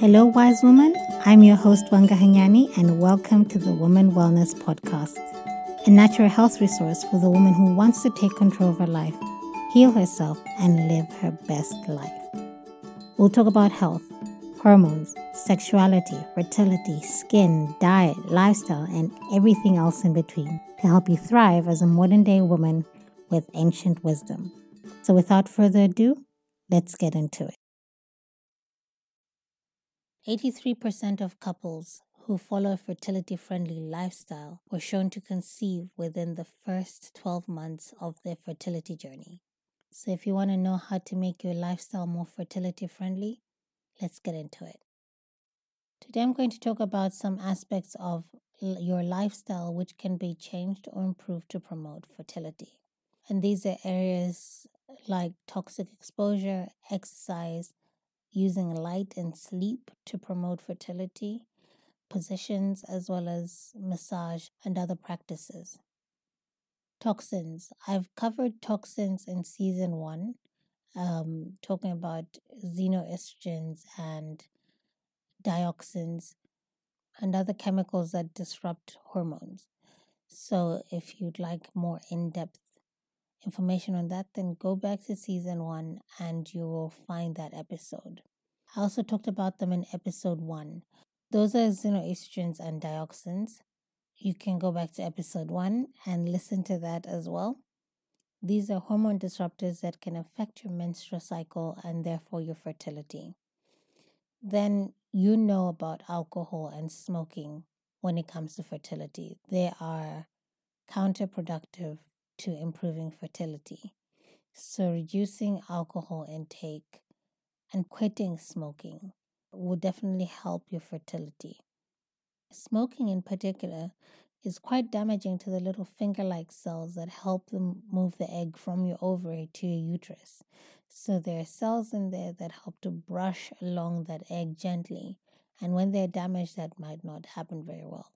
Hello, wise woman. I'm your host, Wanga Hanyani, and welcome to the Woman Wellness Podcast, a natural health resource for the woman who wants to take control of her life, heal herself, and live her best life. We'll talk about health, hormones, sexuality, fertility, skin, diet, lifestyle, and everything else in between to help you thrive as a modern day woman with ancient wisdom. So, without further ado, let's get into it. 83% of couples who follow a fertility friendly lifestyle were shown to conceive within the first 12 months of their fertility journey. So, if you want to know how to make your lifestyle more fertility friendly, let's get into it. Today, I'm going to talk about some aspects of your lifestyle which can be changed or improved to promote fertility. And these are areas like toxic exposure, exercise, using light and sleep to promote fertility, positions, as well as massage and other practices. Toxins. I've covered toxins in season one, um, talking about xenoestrogens and dioxins and other chemicals that disrupt hormones. So, if you'd like more in depth information on that, then go back to season one and you will find that episode. I also talked about them in episode one. Those are xenoestrogens and dioxins. You can go back to episode one and listen to that as well. These are hormone disruptors that can affect your menstrual cycle and therefore your fertility. Then you know about alcohol and smoking when it comes to fertility. They are counterproductive to improving fertility. So, reducing alcohol intake and quitting smoking will definitely help your fertility. Smoking, in particular, is quite damaging to the little finger like cells that help them move the egg from your ovary to your uterus. So, there are cells in there that help to brush along that egg gently. And when they're damaged, that might not happen very well.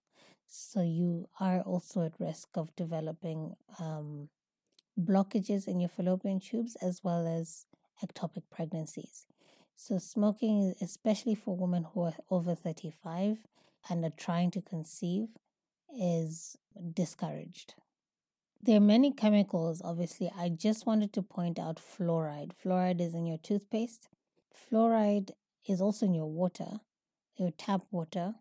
So, you are also at risk of developing um, blockages in your fallopian tubes as well as ectopic pregnancies. So, smoking, especially for women who are over 35 and are trying to conceive, is discouraged. There are many chemicals, obviously. I just wanted to point out fluoride. Fluoride is in your toothpaste, fluoride is also in your water, your tap water.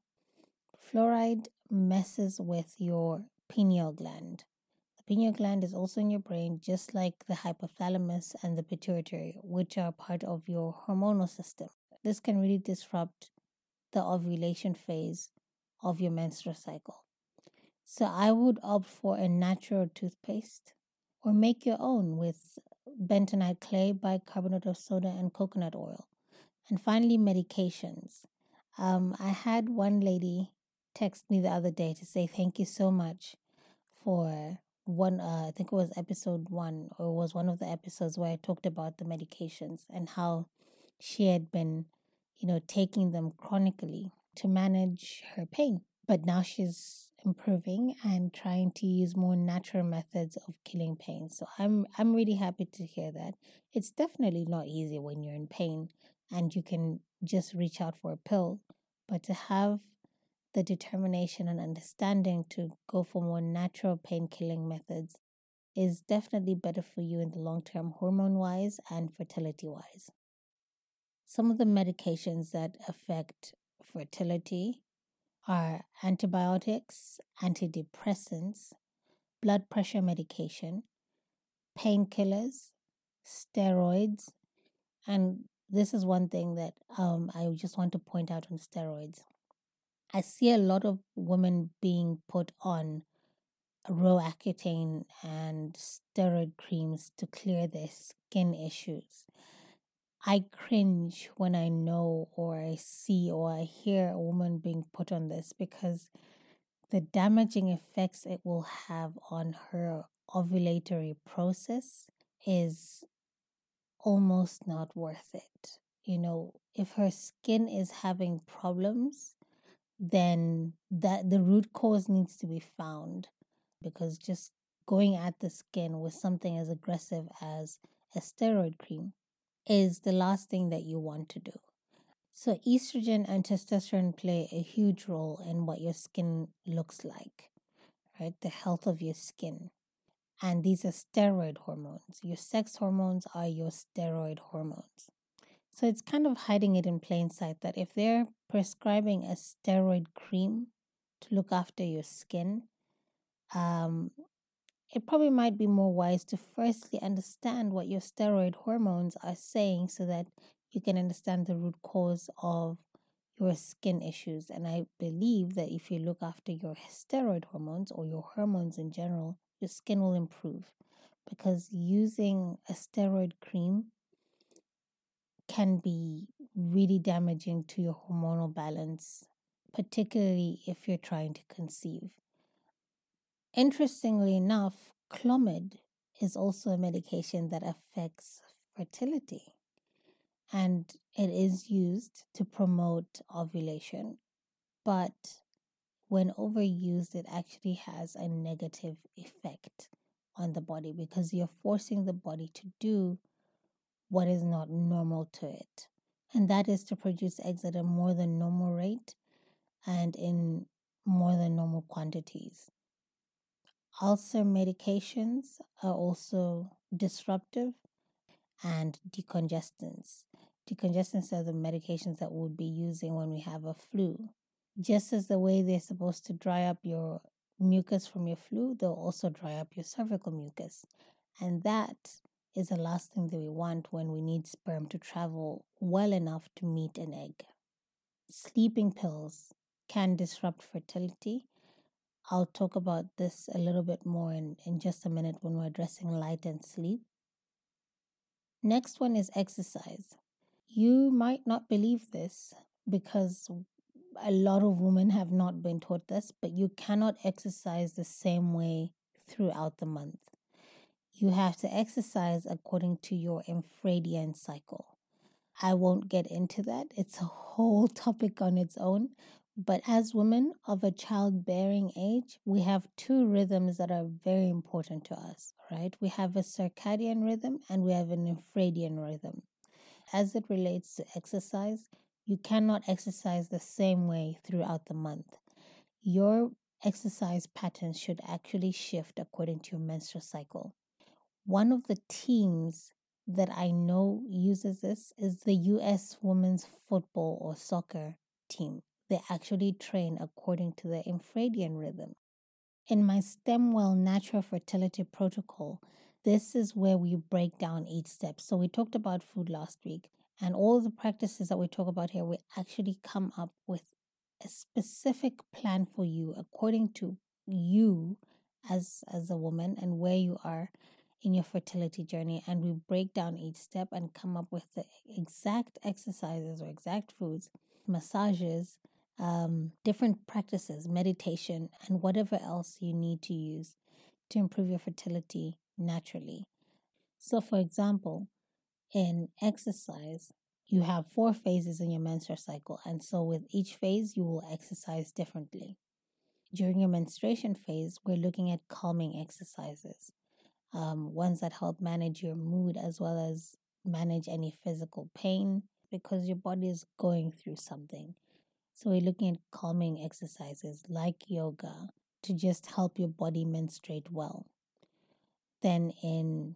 Fluoride messes with your pineal gland. The pineal gland is also in your brain, just like the hypothalamus and the pituitary, which are part of your hormonal system. This can really disrupt the ovulation phase of your menstrual cycle. So I would opt for a natural toothpaste or make your own with bentonite clay, bicarbonate of soda, and coconut oil. And finally, medications. Um, I had one lady text me the other day to say thank you so much for one uh, I think it was episode one or was one of the episodes where I talked about the medications and how she had been, you know, taking them chronically to manage her pain. But now she's improving and trying to use more natural methods of killing pain. So I'm I'm really happy to hear that. It's definitely not easy when you're in pain and you can just reach out for a pill, but to have the determination and understanding to go for more natural pain killing methods is definitely better for you in the long term, hormone wise and fertility wise. Some of the medications that affect fertility are antibiotics, antidepressants, blood pressure medication, painkillers, steroids, and this is one thing that um, I just want to point out on steroids. I see a lot of women being put on Roaccutane and steroid creams to clear their skin issues. I cringe when I know or I see or I hear a woman being put on this because the damaging effects it will have on her ovulatory process is almost not worth it. You know, if her skin is having problems, then that the root cause needs to be found because just going at the skin with something as aggressive as a steroid cream is the last thing that you want to do. So, estrogen and testosterone play a huge role in what your skin looks like, right? The health of your skin. And these are steroid hormones. Your sex hormones are your steroid hormones. So, it's kind of hiding it in plain sight that if they're prescribing a steroid cream to look after your skin, um, it probably might be more wise to firstly understand what your steroid hormones are saying so that you can understand the root cause of your skin issues. And I believe that if you look after your steroid hormones or your hormones in general, your skin will improve because using a steroid cream can be really damaging to your hormonal balance, particularly if you're trying to conceive. Interestingly enough, Clomid is also a medication that affects fertility and it is used to promote ovulation. But when overused, it actually has a negative effect on the body because you're forcing the body to do what is not normal to it. And that is to produce eggs at a more than normal rate and in more than normal quantities. Ulcer medications are also disruptive and decongestants. Decongestants are the medications that we'll be using when we have a flu. Just as the way they're supposed to dry up your mucus from your flu, they'll also dry up your cervical mucus. And that is the last thing that we want when we need sperm to travel well enough to meet an egg. Sleeping pills can disrupt fertility I'll talk about this a little bit more in, in just a minute when we're addressing light and sleep. Next one is exercise. You might not believe this because a lot of women have not been taught this, but you cannot exercise the same way throughout the month. You have to exercise according to your infradian cycle. I won't get into that. It's a whole topic on its own, but as women of a childbearing age, we have two rhythms that are very important to us, right? We have a circadian rhythm and we have an infradian rhythm. As it relates to exercise, you cannot exercise the same way throughout the month. Your exercise patterns should actually shift according to your menstrual cycle. One of the teams that I know uses this is the US women's football or soccer team they actually train according to the infradian rhythm. In my STEMWell natural fertility protocol, this is where we break down each step. So we talked about food last week, and all the practices that we talk about here, we actually come up with a specific plan for you according to you as as a woman and where you are in your fertility journey and we break down each step and come up with the exact exercises or exact foods massages um, different practices, meditation, and whatever else you need to use to improve your fertility naturally. So, for example, in exercise, you have four phases in your menstrual cycle, and so with each phase, you will exercise differently. During your menstruation phase, we're looking at calming exercises, um, ones that help manage your mood as well as manage any physical pain because your body is going through something. So we're looking at calming exercises like yoga to just help your body menstruate well. Then in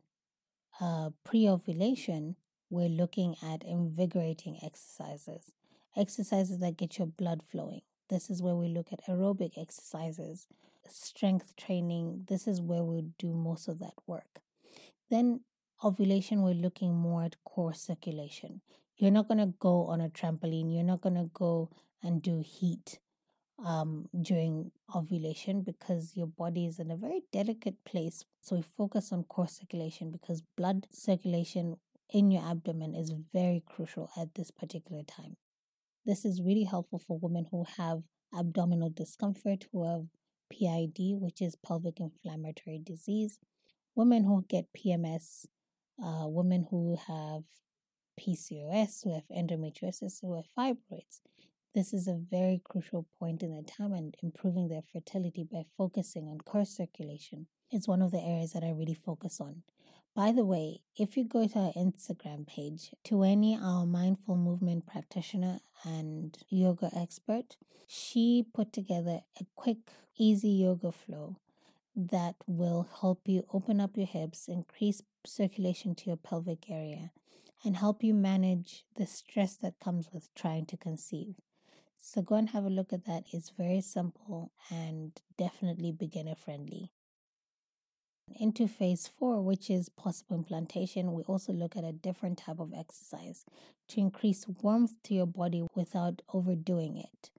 uh, pre ovulation, we're looking at invigorating exercises, exercises that get your blood flowing. This is where we look at aerobic exercises, strength training. This is where we do most of that work. Then ovulation, we're looking more at core circulation. You're not going to go on a trampoline. You're not going to go and do heat um, during ovulation because your body is in a very delicate place. So we focus on core circulation because blood circulation in your abdomen is very crucial at this particular time. This is really helpful for women who have abdominal discomfort, who have PID, which is pelvic inflammatory disease, women who get PMS, uh, women who have PCOS, who have endometriosis, who have fibroids. This is a very crucial point in their time and improving their fertility by focusing on core circulation is one of the areas that I really focus on. By the way, if you go to our Instagram page, Tueni, our mindful movement practitioner and yoga expert, she put together a quick, easy yoga flow that will help you open up your hips, increase circulation to your pelvic area, and help you manage the stress that comes with trying to conceive. So go and have a look at that. It's very simple and definitely beginner friendly. Into phase four, which is possible implantation, we also look at a different type of exercise to increase warmth to your body without overdoing it,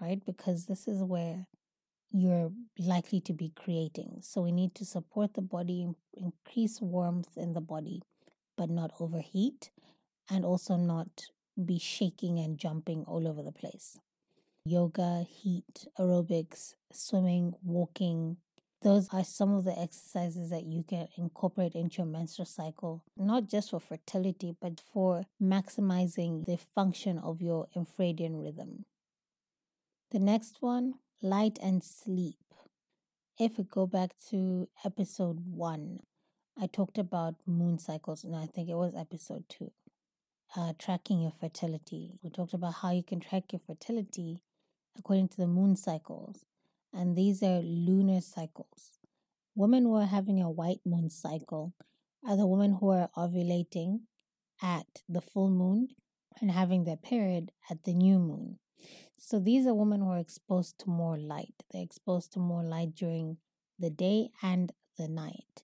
right? Because this is where you're likely to be creating. So we need to support the body, increase warmth in the body, but not overheat, and also not be shaking and jumping all over the place. Yoga, heat, aerobics, swimming, walking, those are some of the exercises that you can incorporate into your menstrual cycle, not just for fertility, but for maximizing the function of your infradian rhythm. The next one, light and sleep. If we go back to episode one, I talked about moon cycles, and I think it was episode two, uh, tracking your fertility. We talked about how you can track your fertility according to the moon cycles and these are lunar cycles. Women who are having a white moon cycle are the women who are ovulating at the full moon and having their period at the new moon. So these are women who are exposed to more light. They're exposed to more light during the day and the night.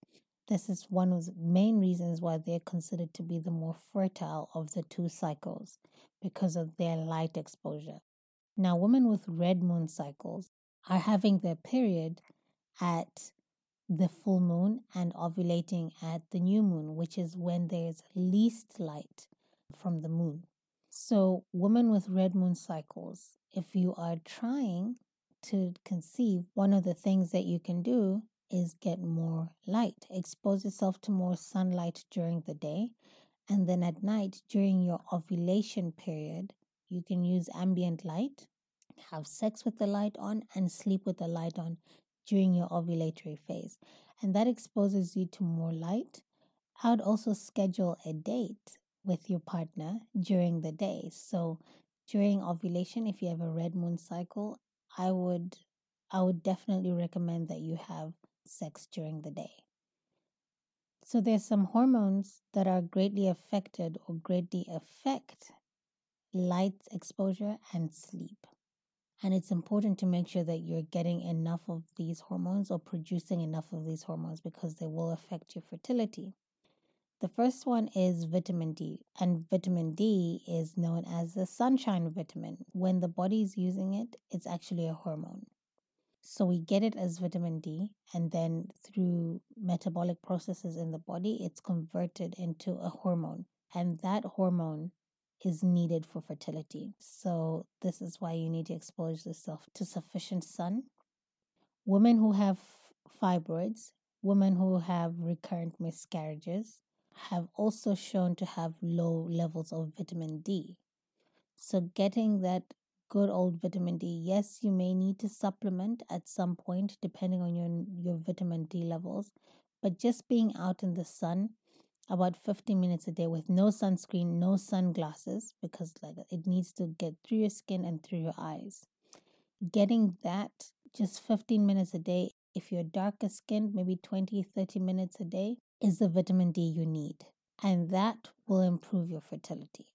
This is one of the main reasons why they're considered to be the more fertile of the two cycles because of their light exposure. Now, women with red moon cycles are having their period at the full moon and ovulating at the new moon, which is when there's least light from the moon. So, women with red moon cycles, if you are trying to conceive, one of the things that you can do is get more light, expose yourself to more sunlight during the day. And then at night, during your ovulation period, you can use ambient light have sex with the light on, and sleep with the light on during your ovulatory phase. And that exposes you to more light. I would also schedule a date with your partner during the day. So during ovulation, if you have a red moon cycle, I would I would definitely recommend that you have sex during the day. So there's some hormones that are greatly affected or greatly affect light exposure and sleep. And it's important to make sure that you're getting enough of these hormones or producing enough of these hormones because they will affect your fertility. The first one is vitamin D, and vitamin D is known as the sunshine vitamin. When the body is using it, it's actually a hormone. So we get it as vitamin D, and then through metabolic processes in the body, it's converted into a hormone. And that hormone is needed for fertility. So, this is why you need to expose yourself to sufficient sun. Women who have fibroids, women who have recurrent miscarriages, have also shown to have low levels of vitamin D. So, getting that good old vitamin D, yes, you may need to supplement at some point depending on your, your vitamin D levels, but just being out in the sun about 15 minutes a day with no sunscreen, no sunglasses, because like it needs to get through your skin and through your eyes. Getting that just 15 minutes a day, if you're darker skinned, maybe 20, 30 minutes a day, is the vitamin D you need. And that will improve your fertility.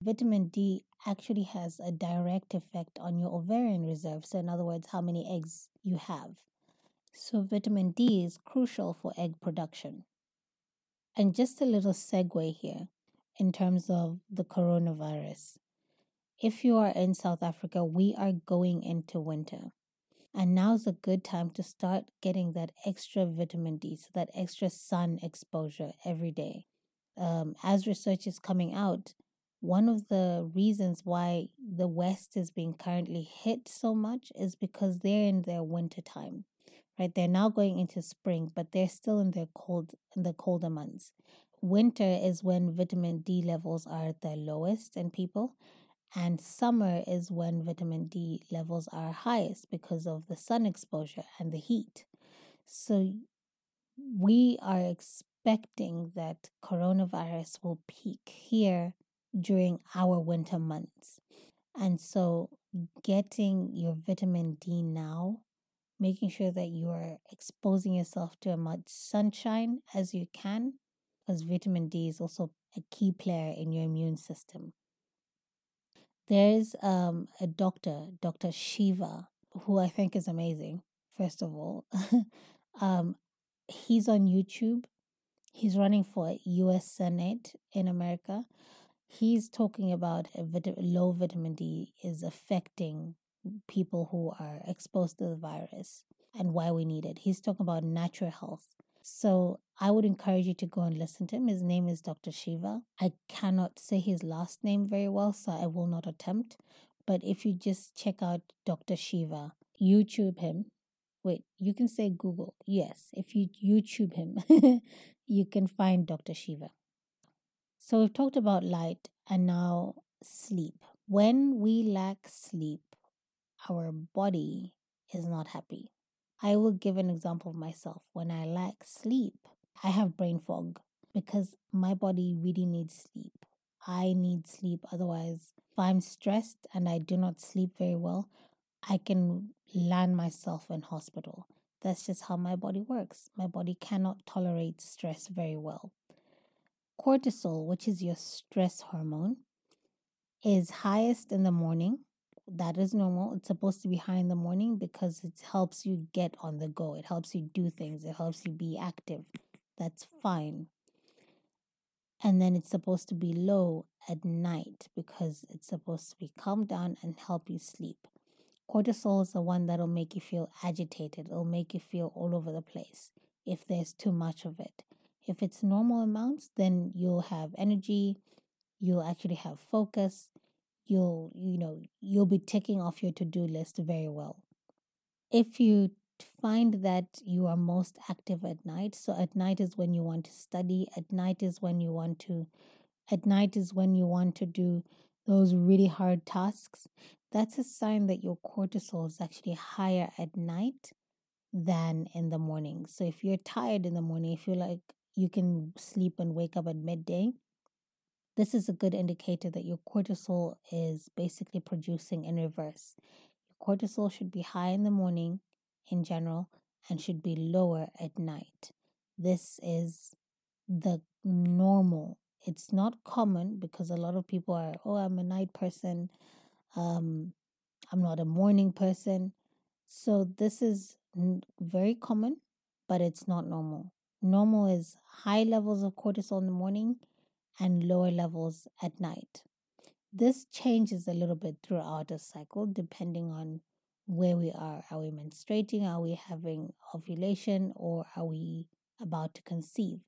Vitamin D actually has a direct effect on your ovarian reserve. So, in other words, how many eggs you have. So, vitamin D is crucial for egg production. And just a little segue here in terms of the coronavirus. If you are in South Africa, we are going into winter. And now's a good time to start getting that extra vitamin D, so that extra sun exposure every day. Um, as research is coming out, one of the reasons why the West is being currently hit so much is because they're in their winter time right? They're now going into spring, but they're still in their cold in the colder months. Winter is when vitamin D levels are at their lowest in people, and summer is when vitamin D levels are highest because of the sun exposure and the heat. So we are expecting that coronavirus will peak here during our winter months. And so, getting your vitamin D now, making sure that you are exposing yourself to as much sunshine as you can, because vitamin D is also a key player in your immune system. There's um, a doctor, Dr. Shiva, who I think is amazing, first of all. um, he's on YouTube. He's running for US Senate in America. He's talking about vit- low vitamin D is affecting people who are exposed to the virus and why we need it. He's talking about natural health. So I would encourage you to go and listen to him. His name is Dr. Shiva. I cannot say his last name very well, so I will not attempt. But if you just check out Dr. Shiva, YouTube him. Wait, you can say Google. Yes, if you YouTube him, you can find Dr. Shiva. So we've talked about light and now sleep. When we lack sleep, our body is not happy. I will give an example of myself. When I lack sleep, I have brain fog because my body really needs sleep. I need sleep. Otherwise, if I'm stressed and I do not sleep very well, I can land myself in hospital. That's just how my body works. My body cannot tolerate stress very well. Cortisol, which is your stress hormone, is highest in the morning that is normal. It's supposed to be high in the morning because it helps you get on the go. It helps you do things. It helps you be active. That's fine. And then it's supposed to be low at night because it's supposed to be calm down and help you sleep. Cortisol is the one that'll make you feel agitated. It'll make you feel all over the place if there's too much of it. If it's normal amounts, then you'll have energy, you'll actually have focus, you'll you know you'll be ticking off your to-do list very well. If you find that you are most active at night so at night is when you want to study at night is when you want to at night is when you want to do those really hard tasks that's a sign that your cortisol is actually higher at night than in the morning. So if you're tired in the morning if you like you can sleep and wake up at midday this is a good indicator that your cortisol is basically producing in reverse. Your cortisol should be high in the morning in general and should be lower at night. This is the normal. It's not common because a lot of people are, oh, I'm a night person. Um, I'm not a morning person. So this is very common, but it's not normal. Normal is high levels of cortisol in the morning and lower levels at night. This changes a little bit throughout a cycle depending on where we are. Are we menstruating? Are we having ovulation? Or are we about to conceive?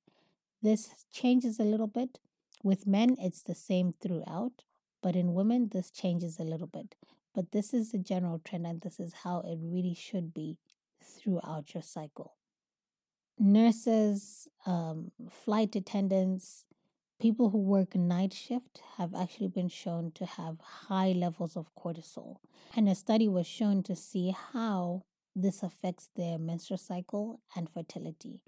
This changes a little bit. With men, it's the same throughout, but in women, this changes a little bit. But this is the general trend, and this is how it really should be throughout your cycle. Nurses, um, flight attendants, people who work night shift have actually been shown to have high levels of cortisol. And a study was shown to see how this affects their menstrual cycle and fertility.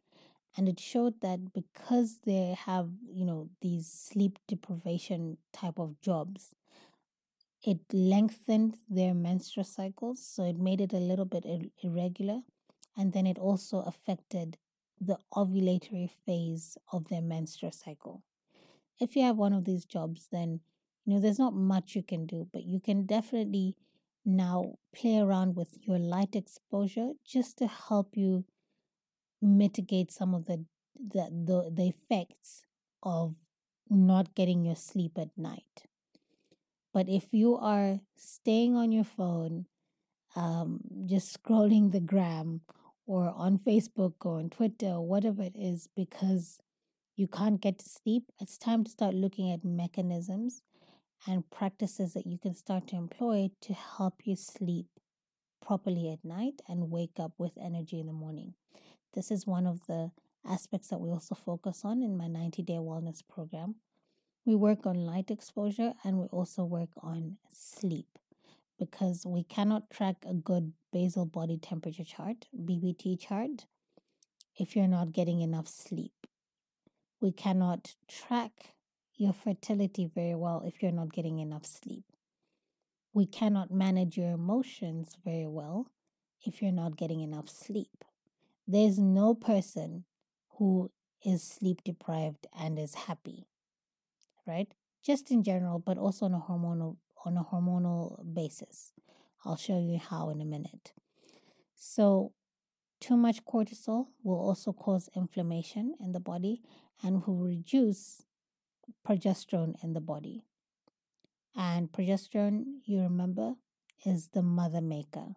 And it showed that because they have, you know, these sleep deprivation type of jobs, it lengthened their menstrual cycles. So it made it a little bit irregular. And then it also affected the ovulatory phase of their menstrual cycle if you have one of these jobs, then you know there's not much you can do, but you can definitely now play around with your light exposure just to help you mitigate some of the the the, the effects of not getting your sleep at night. But if you are staying on your phone, um, just scrolling the gram or on Facebook or on Twitter or whatever it is, because you can't get to sleep, it's time to start looking at mechanisms and practices that you can start to employ to help you sleep properly at night and wake up with energy in the morning. This is one of the aspects that we also focus on in my 90 day wellness program. We work on light exposure and we also work on sleep because we cannot track a good basal body temperature chart, BBT chart, if you're not getting enough sleep. We cannot track your fertility very well if you're not getting enough sleep. We cannot manage your emotions very well if you're not getting enough sleep. There's no person who is sleep deprived and is happy, right? Just in general, but also on a hormonal on a hormonal basis. I'll show you how in a minute. So, too much cortisol will also cause inflammation in the body and who reduce progesterone in the body. And progesterone, you remember, is the mother maker.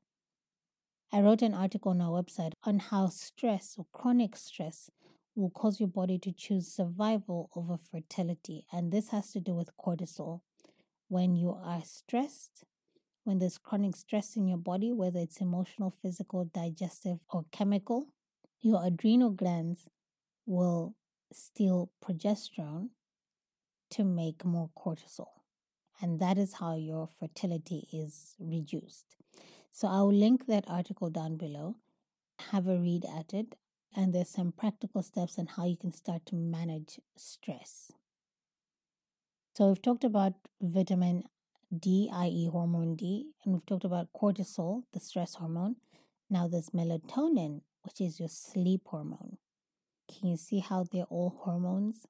I wrote an article on our website on how stress or chronic stress will cause your body to choose survival over fertility. And this has to do with cortisol. When you are stressed, when there's chronic stress in your body, whether it's emotional, physical, digestive, or chemical, your adrenal glands will steal progesterone to make more cortisol. And that is how your fertility is reduced. So I'll link that article down below. Have a read at it. And there's some practical steps on how you can start to manage stress. So we've talked about vitamin D, i.e., hormone D, and we've talked about cortisol, the stress hormone. Now there's melatonin, which is your sleep hormone. Can you see how they're all hormones,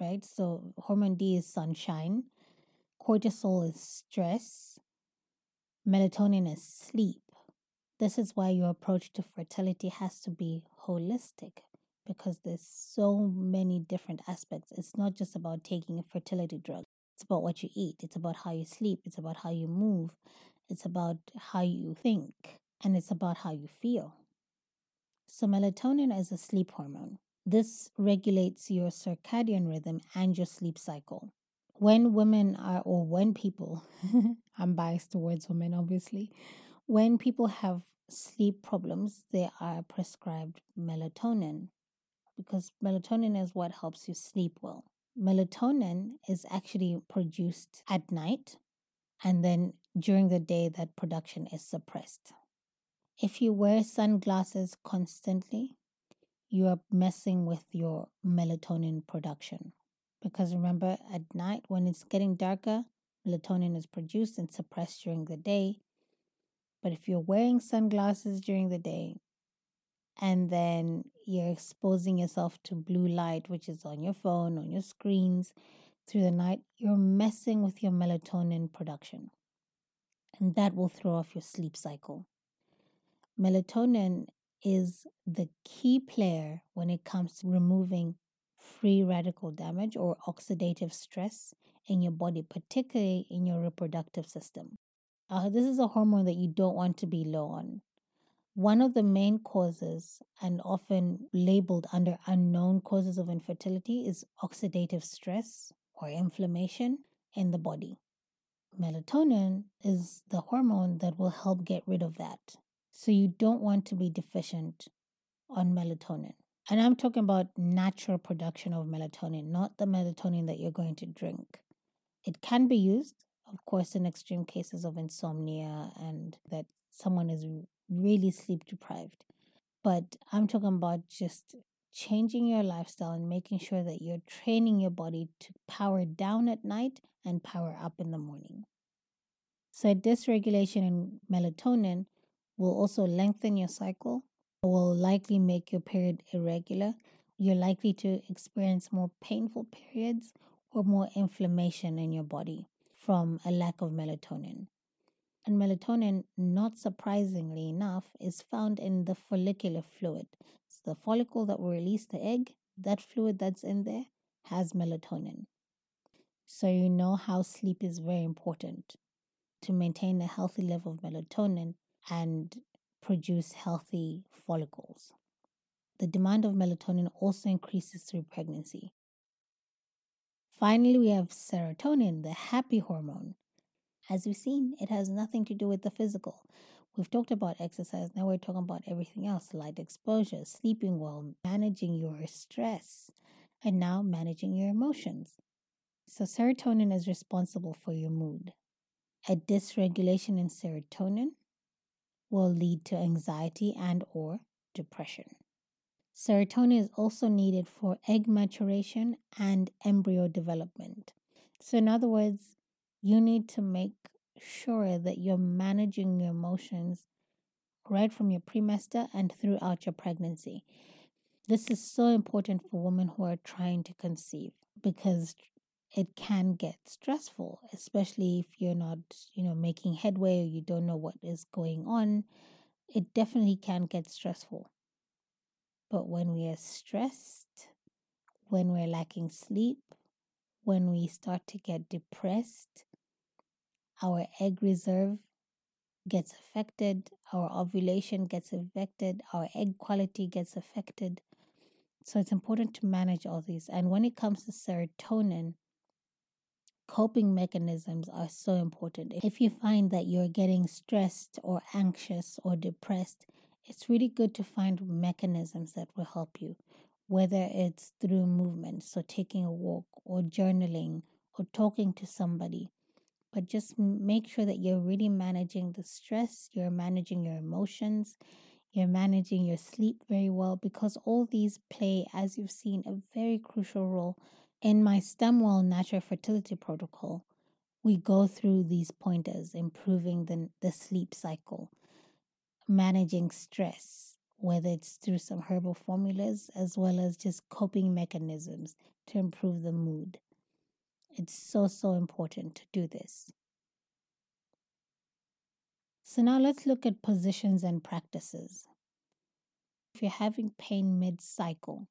right? So hormone D is sunshine, cortisol is stress, melatonin is sleep. This is why your approach to fertility has to be holistic because there's so many different aspects. It's not just about taking a fertility drug. It's about what you eat. It's about how you sleep. It's about how you move. It's about how you think. And it's about how you feel. So, melatonin is a sleep hormone. This regulates your circadian rhythm and your sleep cycle. When women are, or when people, I'm biased towards women, obviously, when people have sleep problems, they are prescribed melatonin because melatonin is what helps you sleep well. Melatonin is actually produced at night, and then during the day, that production is suppressed. If you wear sunglasses constantly, you are messing with your melatonin production. Because remember, at night, when it's getting darker, melatonin is produced and suppressed during the day. But if you're wearing sunglasses during the day and then you're exposing yourself to blue light, which is on your phone, on your screens through the night, you're messing with your melatonin production. And that will throw off your sleep cycle. Melatonin is the key player when it comes to removing free radical damage or oxidative stress in your body, particularly in your reproductive system. Uh, this is a hormone that you don't want to be low on. One of the main causes, and often labeled under unknown causes of infertility, is oxidative stress or inflammation in the body. Melatonin is the hormone that will help get rid of that. So you don't want to be deficient on melatonin. And I'm talking about natural production of melatonin, not the melatonin that you're going to drink. It can be used, of course, in extreme cases of insomnia and that someone is really sleep deprived. But I'm talking about just changing your lifestyle and making sure that you're training your body to power down at night and power up in the morning. So, dysregulation in melatonin will also lengthen your cycle, will likely make your period irregular. You're likely to experience more painful periods or more inflammation in your body from a lack of melatonin. And melatonin, not surprisingly enough, is found in the follicular fluid. It's the follicle that will release the egg. That fluid that's in there has melatonin. So you know how sleep is very important to maintain a healthy level of melatonin and produce healthy follicles. The demand of melatonin also increases through pregnancy. Finally, we have serotonin, the happy hormone. As we've seen, it has nothing to do with the physical. We've talked about exercise, now we're talking about everything else light exposure, sleeping well, managing your stress, and now managing your emotions. So, serotonin is responsible for your mood. A dysregulation in serotonin will lead to anxiety and or depression. Serotonin is also needed for egg maturation and embryo development. So, in other words, you need to make sure that you're managing your emotions right from your premester and throughout your pregnancy. This is so important for women who are trying to conceive because it can get stressful, especially if you're not, you know, making headway or you don't know what is going on. It definitely can get stressful. But when we are stressed, when we're lacking sleep, when we start to get depressed, our egg reserve gets affected, our ovulation gets affected, our egg quality gets affected. So it's important to manage all these. And when it comes to serotonin, coping mechanisms are so important. If you find that you're getting stressed or anxious or depressed, it's really good to find mechanisms that will help you, whether it's through movement, so taking a walk or journaling or talking to somebody. But just make sure that you're really managing the stress, you're managing your emotions, you're managing your sleep very well, because all these play, as you've seen, a very crucial role. In my Stemwell Natural Fertility Protocol, we go through these pointers, improving the, the sleep cycle, managing stress, whether it's through some herbal formulas as well as just coping mechanisms to improve the mood. It's so, so important to do this. So now let's look at positions and practices. If you're having pain mid cycle,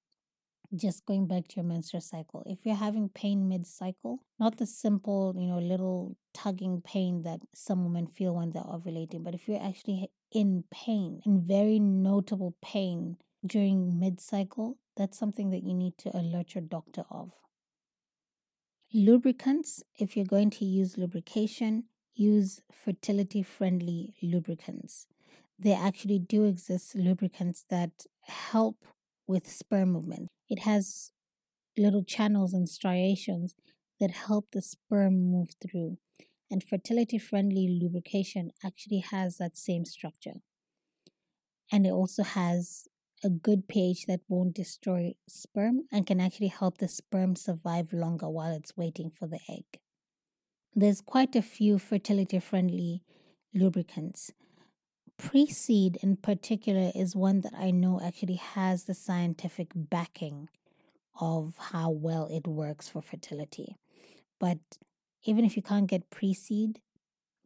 just going back to your menstrual cycle, if you're having pain mid cycle, not the simple, you know, little tugging pain that some women feel when they're ovulating, but if you're actually in pain, in very notable pain during mid cycle, that's something that you need to alert your doctor of. Lubricants, if you're going to use lubrication, use fertility friendly lubricants. There actually do exist lubricants that help with sperm movement. It has little channels and striations that help the sperm move through. And fertility friendly lubrication actually has that same structure. And it also has a good pH that won't destroy sperm and can actually help the sperm survive longer while it's waiting for the egg. There's quite a few fertility friendly lubricants. Pre-Seed in particular is one that I know actually has the scientific backing of how well it works for fertility. But even if you can't get Pre-Seed,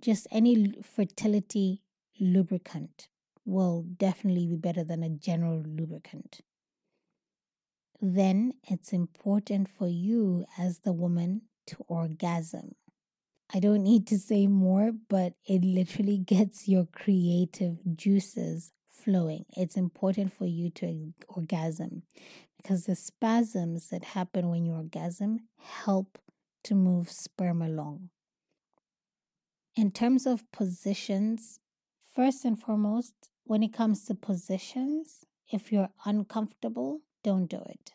just any fertility lubricant will definitely be better than a general lubricant. Then it's important for you as the woman to orgasm. I don't need to say more, but it literally gets your creative juices flowing. It's important for you to orgasm because the spasms that happen when you orgasm help to move sperm along. In terms of positions, first and foremost, when it comes to positions, if you're uncomfortable, don't do it.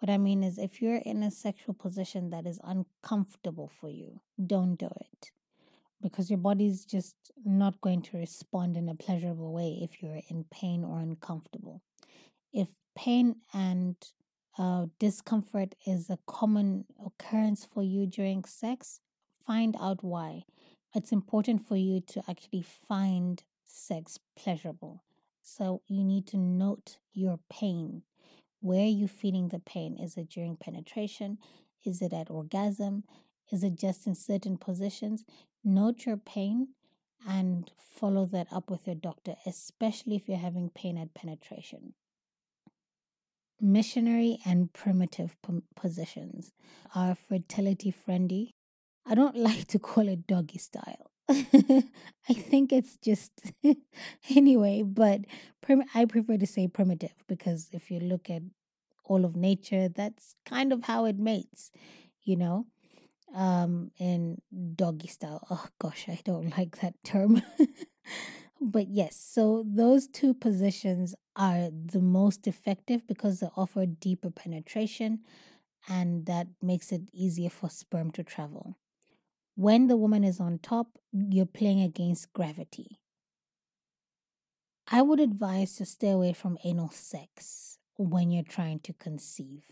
What I mean is, if you're in a sexual position that is uncomfortable for you, don't do it. Because your body's just not going to respond in a pleasurable way if you're in pain or uncomfortable. If pain and uh, discomfort is a common occurrence for you during sex, find out why. It's important for you to actually find sex pleasurable. So you need to note your pain. Where are you feeling the pain? Is it during penetration? Is it at orgasm? Is it just in certain positions? Note your pain and follow that up with your doctor, especially if you're having pain at penetration. Missionary and primitive p- positions are fertility friendly. I don't like to call it doggy style I think it's just anyway, but prim- I prefer to say primitive because if you look at all of nature, that's kind of how it mates, you know. Um, in doggy style. Oh gosh, I don't like that term. but yes, so those two positions are the most effective because they offer deeper penetration and that makes it easier for sperm to travel. When the woman is on top, you're playing against gravity. I would advise to stay away from anal sex when you're trying to conceive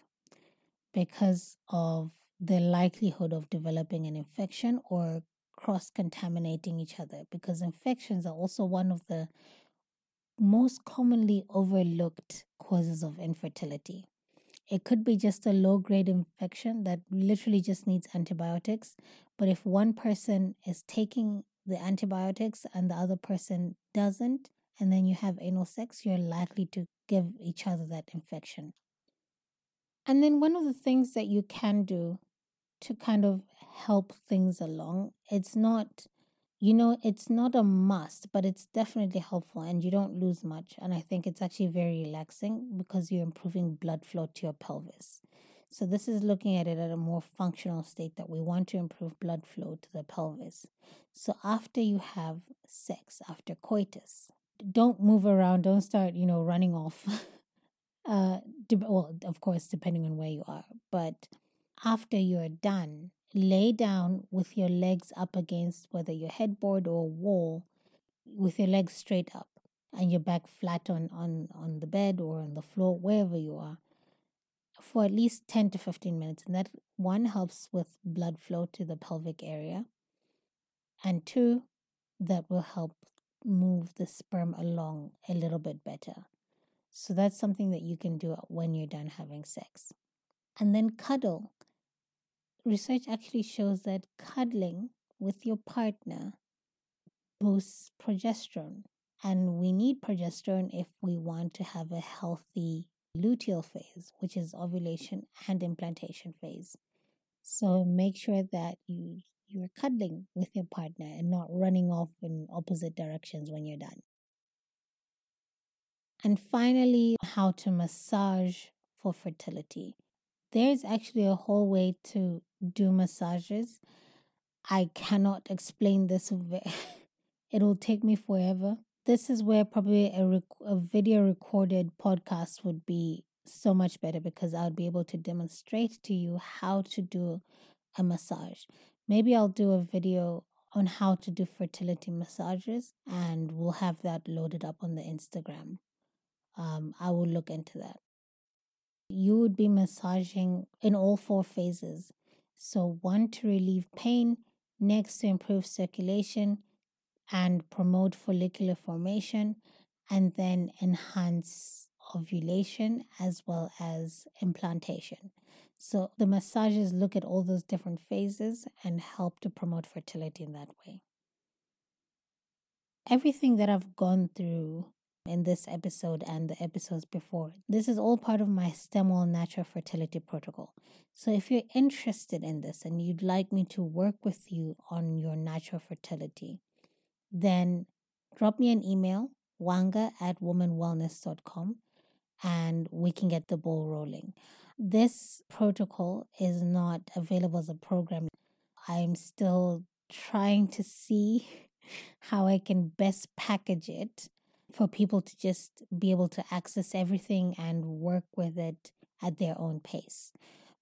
because of the likelihood of developing an infection or cross contaminating each other because infections are also one of the most commonly overlooked causes of infertility. It could be just a low grade infection that literally just needs antibiotics. But if one person is taking the antibiotics and the other person doesn't, and then you have anal sex, you're likely to give each other that infection. And then one of the things that you can do to kind of help things along, it's not you know, it's not a must, but it's definitely helpful and you don't lose much. And I think it's actually very relaxing because you're improving blood flow to your pelvis. So, this is looking at it at a more functional state that we want to improve blood flow to the pelvis. So, after you have sex, after coitus, don't move around, don't start, you know, running off. uh, well, of course, depending on where you are, but after you're done, lay down with your legs up against whether your headboard or wall with your legs straight up and your back flat on, on, on the bed or on the floor, wherever you are, for at least 10 to 15 minutes. And that one helps with blood flow to the pelvic area. And two, that will help move the sperm along a little bit better. So that's something that you can do when you're done having sex. And then cuddle research actually shows that cuddling with your partner boosts progesterone. And we need progesterone if we want to have a healthy luteal phase, which is ovulation and implantation phase. So make sure that you you're cuddling with your partner and not running off in opposite directions when you're done. And finally, how to massage for fertility. There's actually a whole way to do massages. I cannot explain this. It'll take me forever. This is where probably a, rec- a video recorded podcast would be so much better because I would be able to demonstrate to you how to do a massage. Maybe I'll do a video on how to do fertility massages and we'll have that loaded up on the Instagram. Um, I will look into that. You would be massaging in all four phases so, one to relieve pain, next to improve circulation and promote follicular formation, and then enhance ovulation as well as implantation. So, the massages look at all those different phases and help to promote fertility in that way. Everything that I've gone through in this episode and the episodes before. This is all part of my Stemwell Natural Fertility Protocol. So if you're interested in this and you'd like me to work with you on your natural fertility, then drop me an email, wanga at womanwellness.com, and we can get the ball rolling. This protocol is not available as a program. I'm still trying to see how I can best package it for people to just be able to access everything and work with it at their own pace.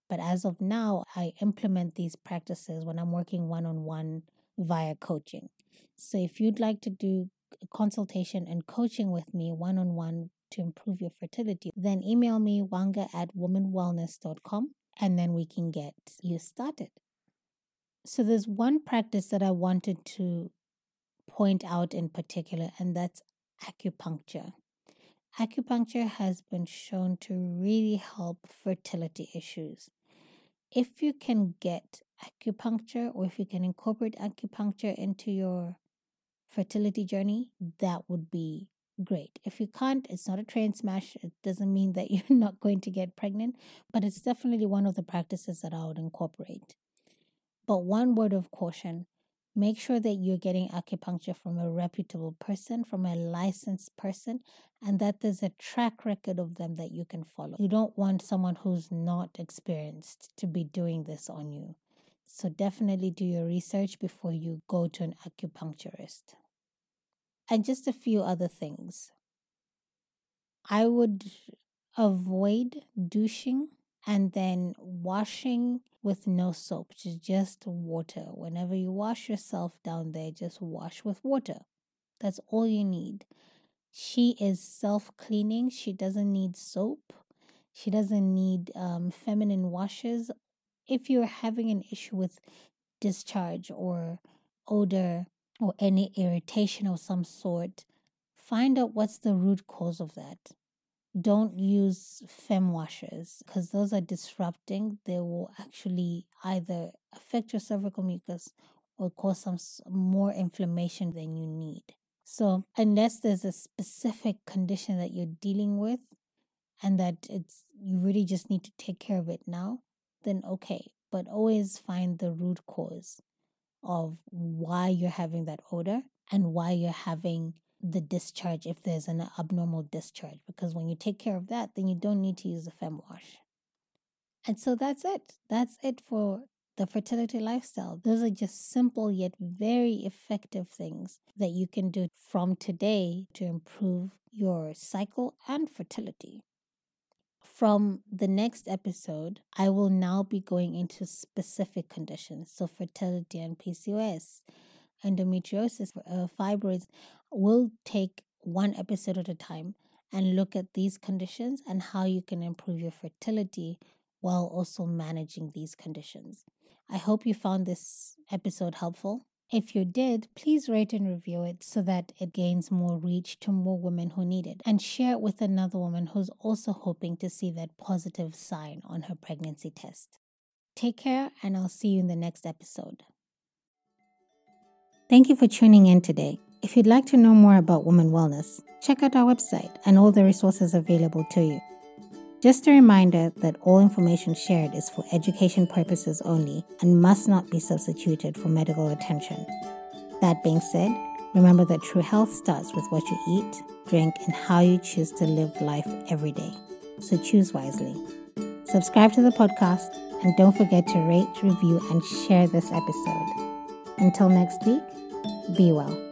But as of now, I implement these practices when I'm working one on one via coaching. So if you'd like to do consultation and coaching with me one on one to improve your fertility, then email me wanga at womanwellness.com and then we can get you started. So there's one practice that I wanted to point out in particular, and that's acupuncture. Acupuncture has been shown to really help fertility issues. If you can get acupuncture or if you can incorporate acupuncture into your fertility journey, that would be great. If you can't, it's not a train smash. It doesn't mean that you're not going to get pregnant, but it's definitely one of the practices that I would incorporate. But one word of caution Make sure that you're getting acupuncture from a reputable person, from a licensed person, and that there's a track record of them that you can follow. You don't want someone who's not experienced to be doing this on you. So definitely do your research before you go to an acupuncturist. And just a few other things. I would avoid douching and then washing with no soap, just water. Whenever you wash yourself down there, just wash with water. That's all you need. She is self cleaning, she doesn't need soap. She doesn't need um, feminine washes. If you're having an issue with discharge or odor or any irritation of some sort, find out what's the root cause of that. Don't use fem washes because those are disrupting. They will actually either affect your cervical mucus or cause some more inflammation than you need. So, unless there's a specific condition that you're dealing with and that it's you really just need to take care of it now, then okay, but always find the root cause of why you're having that odor and why you're having the discharge if there's an abnormal discharge because when you take care of that then you don't need to use a fem wash. And so that's it. That's it for the fertility lifestyle. Those are just simple yet very effective things that you can do from today to improve your cycle and fertility. From the next episode, I will now be going into specific conditions. So, fertility and PCOS, endometriosis, uh, fibroids. We'll take one episode at a time and look at these conditions and how you can improve your fertility while also managing these conditions. I hope you found this episode helpful. If you did, please rate and review it so that it gains more reach to more women who need it. And share it with another woman who's also hoping to see that positive sign on her pregnancy test. Take care, and I'll see you in the next episode. Thank you for tuning in today. If you'd like to know more about women wellness, check out our website and all the resources available to you. Just a reminder that all information shared is for education purposes only and must not be substituted for medical attention. That being said, remember that true health starts with what you eat, drink, and how you choose to live life every day. So choose wisely. Subscribe to the podcast and don't forget to rate, review, and share this episode. Until next week, be well.